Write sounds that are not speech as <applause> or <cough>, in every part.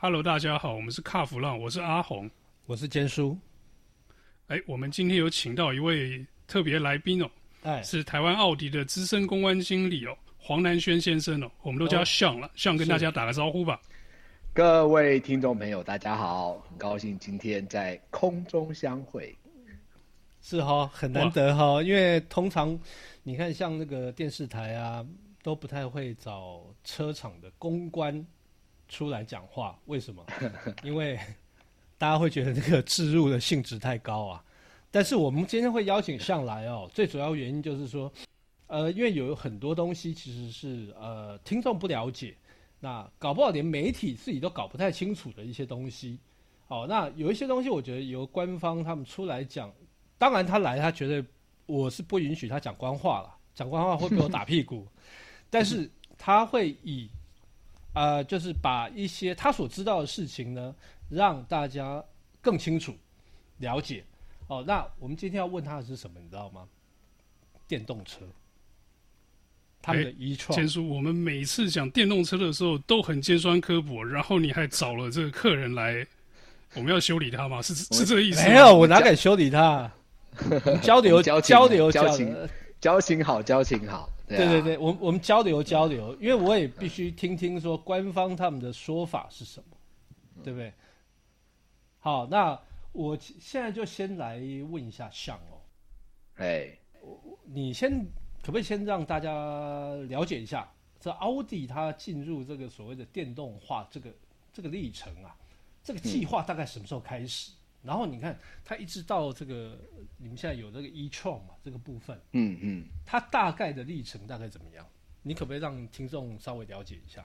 Hello，大家好，我们是卡弗浪，我是阿红，我是坚叔。哎，我们今天有请到一位特别来宾哦，哎，是台湾奥迪的资深公关经理哦，黄南轩先生哦，我们都叫他向了，向、哦、跟大家打个招呼吧。各位听众朋友，大家好，很高兴今天在空中相会。是哈、哦，很难得哈、哦，因为通常你看像那个电视台啊，都不太会找车厂的公关。出来讲话，为什么？<laughs> 因为大家会觉得这个置入的性质太高啊。但是我们今天会邀请向来哦，最主要原因就是说，呃，因为有很多东西其实是呃听众不了解，那搞不好连媒体自己都搞不太清楚的一些东西。哦，那有一些东西我觉得由官方他们出来讲，当然他来他觉得我是不允许他讲官话了，讲官话会被我打屁股，但是他会以。呃，就是把一些他所知道的事情呢，让大家更清楚了解。哦，那我们今天要问他的是什么，你知道吗？电动车，他们的 e-tron。坚叔，我们每次讲电动车的时候都很尖酸刻薄，然后你还找了这个客人来，我们要修理他吗？是是这个意思？没有，我哪敢修理他？交流交流交情交情好，交情好。对，啊、对对对，我我们交流交流，因为我也必须听听说官方他们的说法是什么，嗯、对不对？好，那我现在就先来问一下向哦，哎，你先可不可以先让大家了解一下，这奥迪它进入这个所谓的电动化这个这个历程啊，这个计划大概什么时候开始？嗯然后你看，它一直到这个，你们现在有这个 e-tron 嘛，这个部分，嗯嗯，它大概的历程大概怎么样？你可不可以让听众稍微了解一下？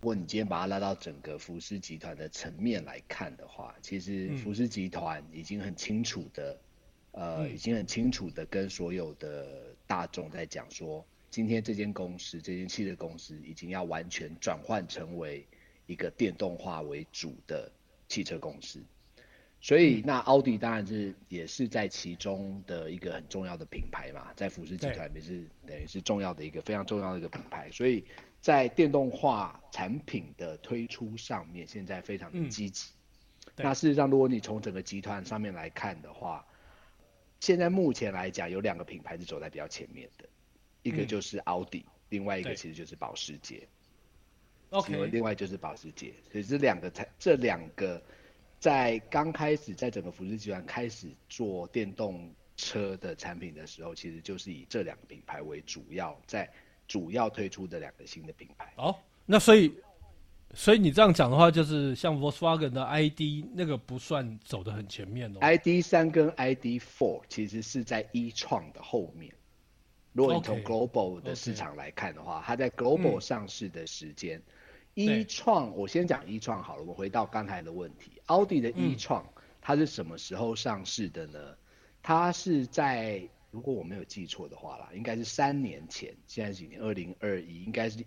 如果你今天把它拉到整个福斯集团的层面来看的话，其实福斯集团已经很清楚的，嗯、呃，已经很清楚的跟所有的大众在讲说，今天这间公司，这间汽车公司已经要完全转换成为一个电动化为主的汽车公司。所以，那奥迪当然是也是在其中的一个很重要的品牌嘛，在福斯集团也是等于是重要的一个非常重要的一个品牌。所以在电动化产品的推出上面，现在非常的积极。那事实上，如果你从整个集团上面来看的话，现在目前来讲，有两个品牌是走在比较前面的，一个就是奥迪，另外一个其实就是保时捷。OK，另外就是保时捷，所以这两个才这两个。在刚开始，在整个福斯集团开始做电动车的产品的时候，其实就是以这两个品牌为主要，在主要推出的两个新的品牌。哦，那所以，所以你这样讲的话，就是像 Volkswagen 的 ID 那个不算走得很前面哦。ID 三跟 ID Four 其实是在 e-tron 的后面。如果你从 Global 的市场来看的话 okay. 它在 Global 上市的时间。嗯 e-tron，我先讲 e-tron 好了。我回到刚才的问题，奥迪的 e-tron，它是什么时候上市的呢？嗯、它是在，如果我没有记错的话啦，应该是三年前。现在是几年？二零二一，应该是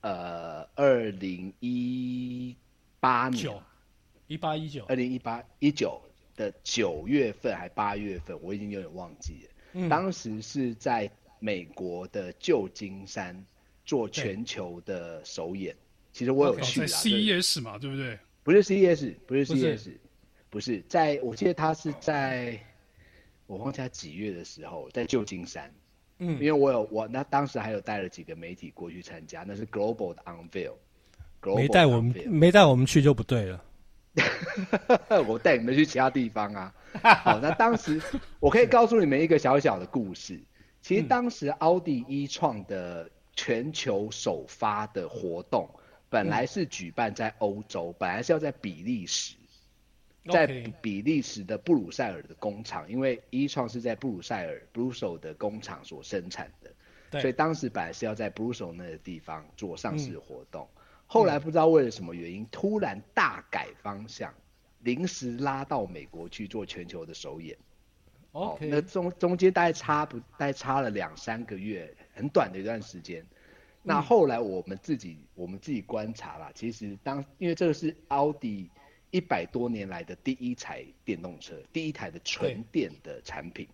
呃二零一八年，一八一九，二零一八一九的九月份还八月份，我已经有点忘记了。嗯、当时是在美国的旧金山做全球的首演。其实我有去啦，CES 嘛，对不对？不是 CES，不是 CES，不是。在，我记得他是在，我忘记他几月的时候，在旧金山，嗯，因为我有我那当时还有带了几个媒体过去参加，那是 Global 的 Unveil，没带我们没带我们去就不对了，<laughs> 我带你们去其他地方啊。<laughs> 好，那当时我可以告诉你们一个小小的故事，其实当时奥迪 e-tron 的全球首发的活动。本来是举办在欧洲，嗯，本来是要在比利时，在比利时的布鲁塞尔的工厂，因为 e-tron 是在布鲁塞尔 Brussels 的工厂所生产的，所以当时本来是要在 Brussels 那个地方做上市活动，嗯，后来不知道为了什么原因，嗯，突然大改方向，临时拉到美国去做全球的首演。OK，那中中间大概差不大概差了两三个月，很短的一段时间。那后来我们自己、嗯、我们自己观察啦，其实当因为这个是奥迪一百多年来的第一台电动车，第一台的纯电的产品，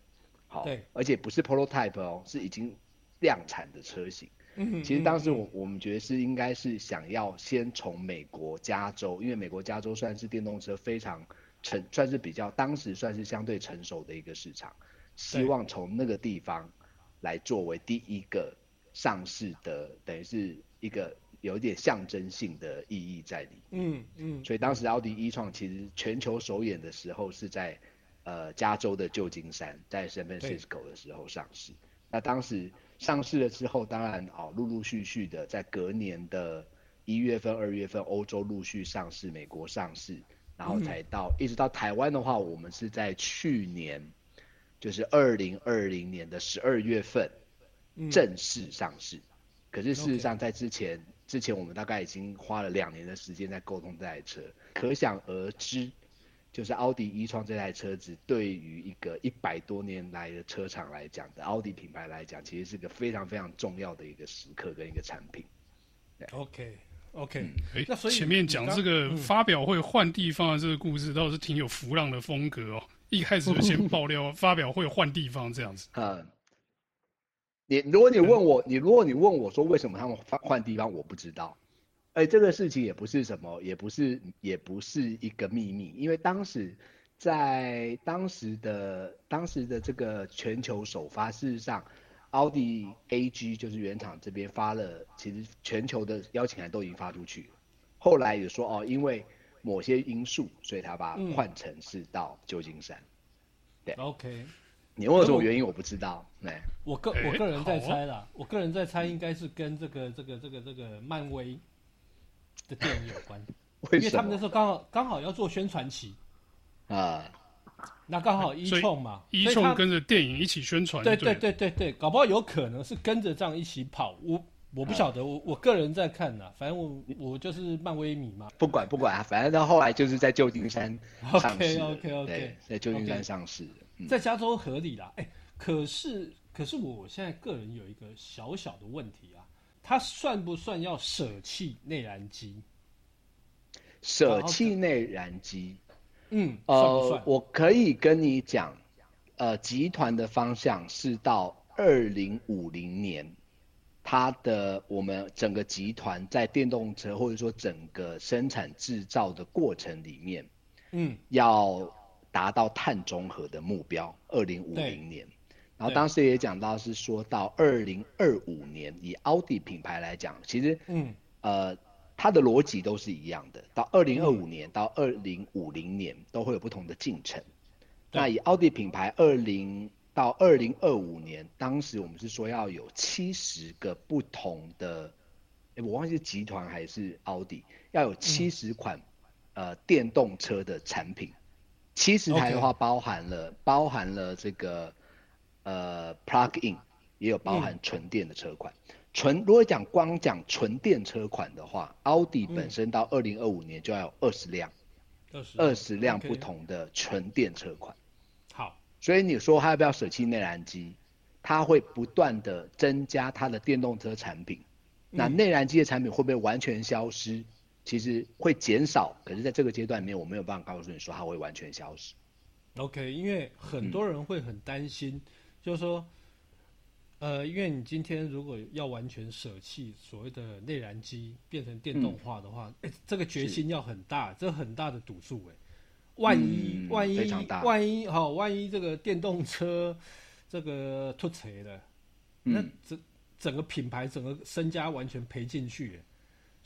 好，而且不是 prototype 哦，是已经量产的车型，嗯，其实当时我我们觉得是应该是想要先从美国加州，因为美国加州算是电动车非常成，算是比较当时算是相对成熟的一个市场，希望从那个地方来作为第一个上市的，等于是一个有一点象征性的意义在里面。嗯嗯，所以当时奥迪一创其实全球首演的时候是在呃加州的旧金山，在 San Francisco 的时候上市。那当时上市了之后，当然哦，陆陆续续的在隔年的一月份、二月份，欧洲陆续上市，美国上市，然后才到、嗯、一直到台湾的话，我们是在去年，就是二零二零年的十二月份正式上市。嗯、可是事实上，在之前.之前，我们大概已经花了两年的时间在沟通这台车，可想而知。就是奥迪 e-tron 这台车子，对于一个一百多年来的车厂来讲的奥迪品牌来讲，其实是个非常非常重要的一个时刻跟一个产品。OK OK，哎、嗯，那所以前面讲这个发表会换地方的这个故事，倒是挺有浮浪的风格哦。一开始就先 <laughs> 爆料发表会换地方这样子。嗯，你如果你问我，你如果你问我说为什么他们换换地方，我不知道。哎，这个事情也不是什么，也不是，也不是一个秘密，因为当时在当时的当时的这个全球首发，事实上，奥迪 AG 就是原厂这边发了，其实全球的邀请函都已经发出去了。后来也说哦，因为某些因素，所以他把它换成是到旧金山。嗯、对，OK。你问我什么原因，我不知道。哎，我个我个人在猜啦，我个人在猜，应该是跟这个这个这个这个漫威。的电影有关，<laughs> 因为他们那时候刚好刚好要做宣传期啊，那刚好 e-tron 嘛，e-tron 跟着电影一起宣传，对对对对对，搞不好有可能是跟着这样一起跑，我我不晓得，我我个人在看呐，反正我我就是漫威迷嘛，不管不管啊，反正到后来就是在旧金山上市 OK OK OK，在旧金山上市，在加州合理啦，哎，可是可是我现在个人有一个小小的问题啊。他算不算要舍弃内燃机？舍弃内燃机，嗯，呃，我可以跟你讲，呃，集团的方向是到二零五零年，它的我们整个集团在电动车或者说整个生产制造的过程里面，嗯，要达到碳中和的目标，二零五零年。然后当时也讲到是说到二零二五年，以奥迪品牌来讲，其实，嗯，呃，它的逻辑都是一样的。到二零二五年到二零五零年都会有不同的进程。那以奥迪品牌二零到二零二五年，当时我们是说要有七十个不同的，诶，我忘记是集团还是奥迪，要有七十款，嗯，呃电动车的产品。七十台的话，包含了.包含了这个。呃，plug in 也有包含纯电的车款。纯、嗯、如果讲光讲纯电车款的话，奥迪本身到二零二五年就要有二十辆，二十辆不同的纯电车款。好，所以你说它要不要舍弃内燃机？它会不断的增加它的电动车产品。嗯、那内燃机的产品会不会完全消失？其实会减少，可是在这个阶段里面，我没有办法告诉你说它会完全消失。OK，因为很多人会很担心。嗯就是说，呃，因为你今天如果要完全舍弃所谓的内燃机，变成电动化的话，这个决心要很大，这很大的赌注哎。万一、嗯、万一万一好、哦，万一这个电动车这个脱轨了，嗯、那整整个品牌整个身家完全赔进去。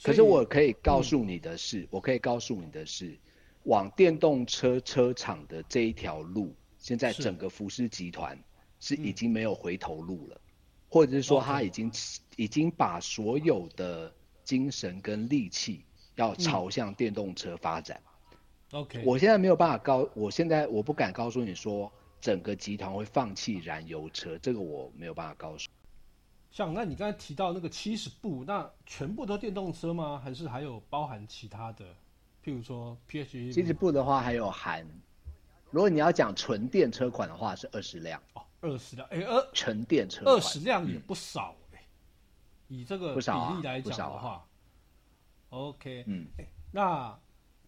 可是我可以告诉你的是，嗯、我可以告诉你的是，往电动车车厂的这一条路，现在整个福斯集团。是已经没有回头路了，嗯、或者是说他已经.已经把所有的精神跟力气要朝向电动车发展。OK，我现在没有办法告，我现在我不敢告诉你说整个集团会放弃燃油车，这个我没有办法告诉。像那你刚才提到那个七十部，那全部都电动车吗？还是还有包含其他的？譬如说 PHEV 七十部的话还有含，如果你要讲纯电车款的话是二十辆。哦二十辆，哎，二纯电车二十辆也不少哎、嗯，以这个比例来讲的话、啊啊、，OK，嗯，哎，那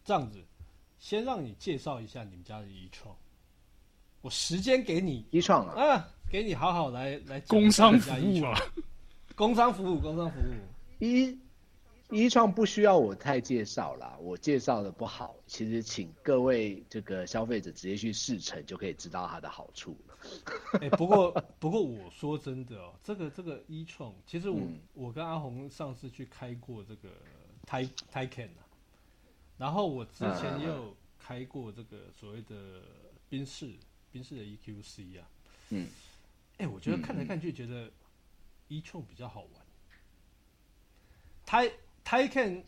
这样子，先让你介绍一下你们家的 e-tron，我时间给你 e-tron 啊，啊，给你好好来来工商服务啊，工商服务，工商服务。一一创不需要我太介绍啦，我介绍的不好，其实请各位这个消费者直接去试乘就可以知道它的好处了。欸、不过不过我说真的哦，这个这个一创，其实我、嗯、我跟阿红上次去开过这个 Taycan 啊，然后我之前也有开过这个所谓的宾士宾士的 EQC 啊，嗯，哎、欸，我觉得看来看去觉得一创比较好玩，Tay Taycan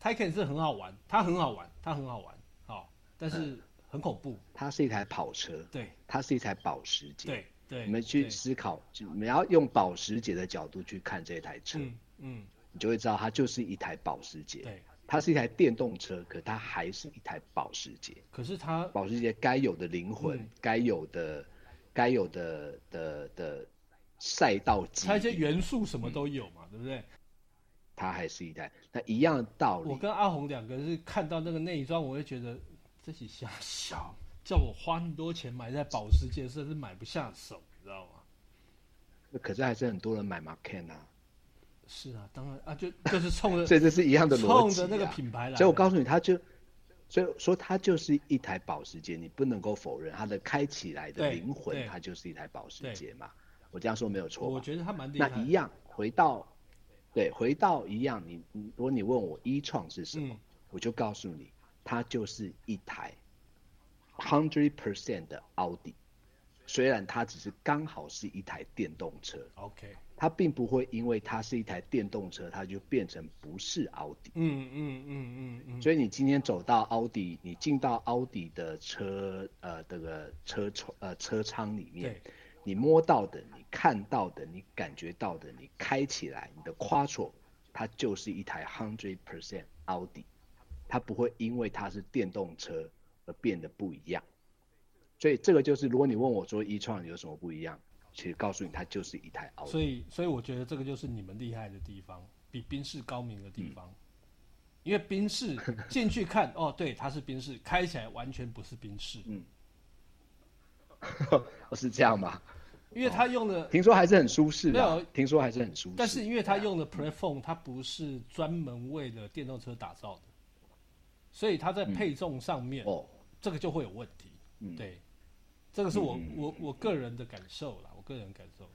Taycan 是很好玩，它很好玩，它很好玩，好、哦，但是很恐怖。它是一台跑车，对，它是一台保时捷，对对。你们去思考，就你要用保时捷的角度去看这台车，嗯，嗯，你就会知道它就是一台保时捷。对，它是一台电动车，可它还是一台保时捷。可是它保时捷该有的灵魂，嗯、该有的，该有的的的赛道机，它一些元素什么都有嘛，嗯、对不对？它还是一代，那一样的道理。我跟阿红两个是看到那个内装，我会觉得这是瞎小，叫我花那么多钱买在保时捷，甚至买不下手，你知道吗？可是还是很多人买 Macan 啊。是啊，当然啊，就就是冲着，<laughs> 所以这是一样的逻辑、啊，冲着那个品牌来。所以我告诉你，它就，所以说它就是一台保时捷，你不能够否认它的开起来的灵魂，它就是一台保时捷嘛。我这样说没有错吧。我觉得它蛮厉害。那一样回到。对，回到一样，你如果你问我一创是什么，嗯、我就告诉你，它就是一台 hundred percent 的奥迪，虽然它只是刚好是一台电动车，OK，它并不会因为它是一台电动车，它就变成不是奥迪。嗯嗯嗯嗯嗯。所以你今天走到奥迪，你进到奥迪的车呃这个车窗呃车舱里面。你摸到的，你看到的，你感觉到的，你开起来，你的 Quattro，它就是一台 hundred percent 奥迪，它不会因为它是电动车而变得不一样。所以这个就是，如果你问我说 e-tron 有什么不一样，其实告诉你，它就是一台奥迪。所以，所以我觉得这个就是你们厉害的地方，比宾士高明的地方。嗯、因为宾士 <laughs> 进去看，哦，对，它是宾士，开起来完全不是宾士。嗯。哦，<laughs> 是这样吗？因为他用的，听说还是很舒适。没有，听说还是很舒适。但是因为他用的 platform，它不是专门为了电动车打造的，所以它在配重上面，哦，这个就会有问题。对，这个是我我我个人的感受啦，我个人感受。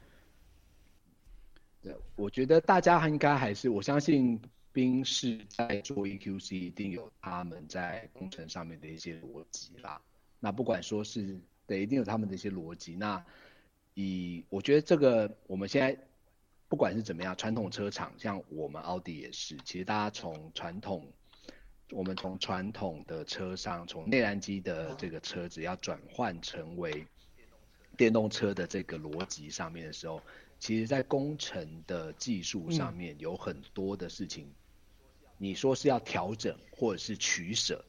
对，我觉得大家应该还是，我相信宾士在做 EQC 一定有他们在工程上面的一些逻辑啦。那不管说是。对，一定有他们的一些逻辑。那以我觉得这个，我们现在不管是怎么样，传统车厂像我们奥迪也是，其实大家从传统，我们从传统的车商，从内燃机的这个车子要转换成为电动车的这个逻辑上面的时候，其实在工程的技术上面有很多的事情，你说是要调整或者是取舍，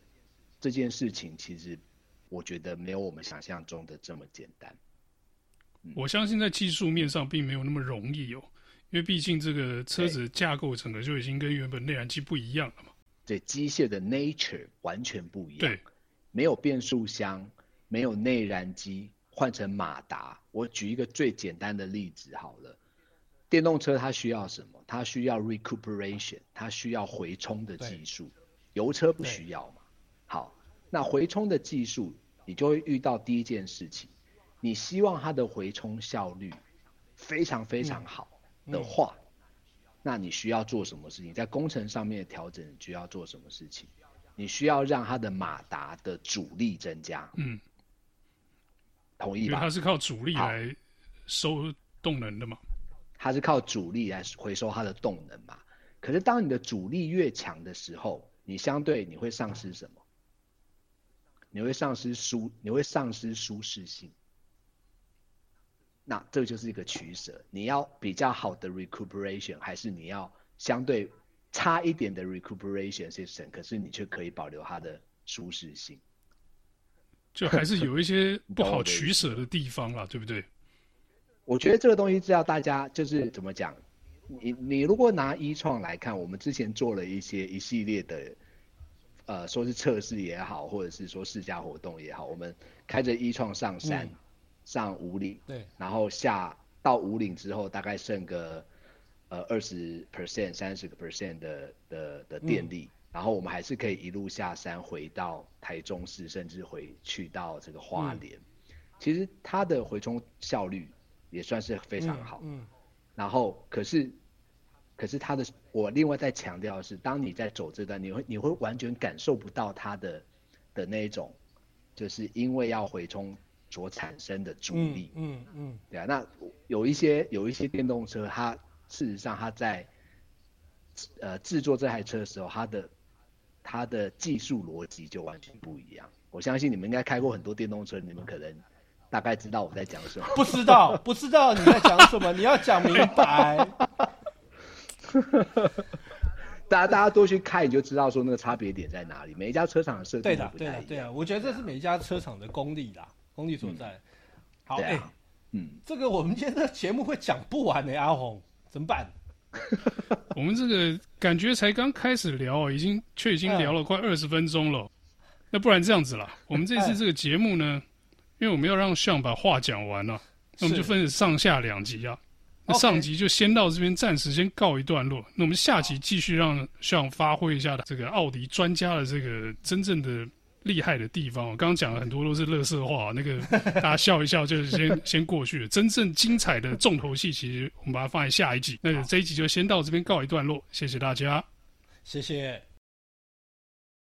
这件事情其实。我觉得没有我们想象中的这么简单。嗯、我相信在技术面上并没有那么容易哦，因为毕竟这个车子架构整个就已经跟原本内燃机不一样了嘛。对，机械的 nature 完全不一样。对，没有变速箱，没有内燃机，换成马达。我举一个最简单的例子好了，电动车它需要什么？它需要 recuperation，它需要回充的技术。油车不需要嘛？好。那回充的技术，你就会遇到第一件事情，你希望它的回充效率非常非常好的话，嗯嗯、那你需要做什么事情？在工程上面的调整，你需要做什么事情？你需要让它的马达的阻力增加。嗯，同意吧？因为它是靠阻力来收动能的嘛。它是靠阻力来回收它的动能嘛。可是当你的阻力越强的时候，你相对你会丧失什么？你会丧失舒，你会丧失舒适性。那这就是一个取舍，你要比较好的 recuperation，还是你要相对差一点的 recuperation system，可是你却可以保留它的舒适性。就还是有一些 <laughs> 不好取舍的地方啦，对不对？我觉得这个东西是要大家就是怎么讲，你你如果拿 e-tron 来看，我们之前做了一些一系列的。呃，说是测试也好，或者是说试驾活动也好，我们开着 e-tron 上山，嗯、上五岭，对，然后下到五岭之后，大概剩个呃二十 percent、三十个 percent 的的的电力，嗯，然后我们还是可以一路下山回到台中市，甚至回去到这个花莲。嗯，其实它的回充效率也算是非常好。嗯，嗯，然后可是可是它的我另外再强调的是，当你在走这段，你会你会完全感受不到它的的那一种，就是因为要回充。所产生的阻力，嗯嗯，嗯，对啊，那有一些有一些电动车，它事实上它在呃制作这台车的时候，它的它的技术逻辑就完全不一样。我相信你们应该开过很多电动车，你们可能大概知道我在讲什么。不知道，不知道你在讲什么，你要讲明白。<laughs> 大家大家多去开，你就知道说那个差别点在哪里。每一家车厂的设计，对的，对的，对啊，我觉得这是每一家车厂的功力啦。功力所在，嗯、好哎、啊欸，嗯，这个我们今天的节目会讲不完的、欸，阿红怎么办？<laughs> 我们这个感觉才刚开始聊，已经却已经聊了快二十分钟了。那不然这样子啦，<laughs> 我们这次这个节目呢，因为我们要让 Sean 把话讲完了，那我们就分成上下两集啊。那上集就先到这边，暂时先告一段落。那我们下集继续让 Sean 发挥一下的这个奥迪专家的这个真正的。厉害的地方，我刚刚讲了很多都是乐色话，那个 <laughs> 大家笑一笑就是先 <laughs> 先过去了。真正精彩的重头戏，其实我们把它放在下一集。那这一集就先到这边告一段落，谢谢大家，谢谢。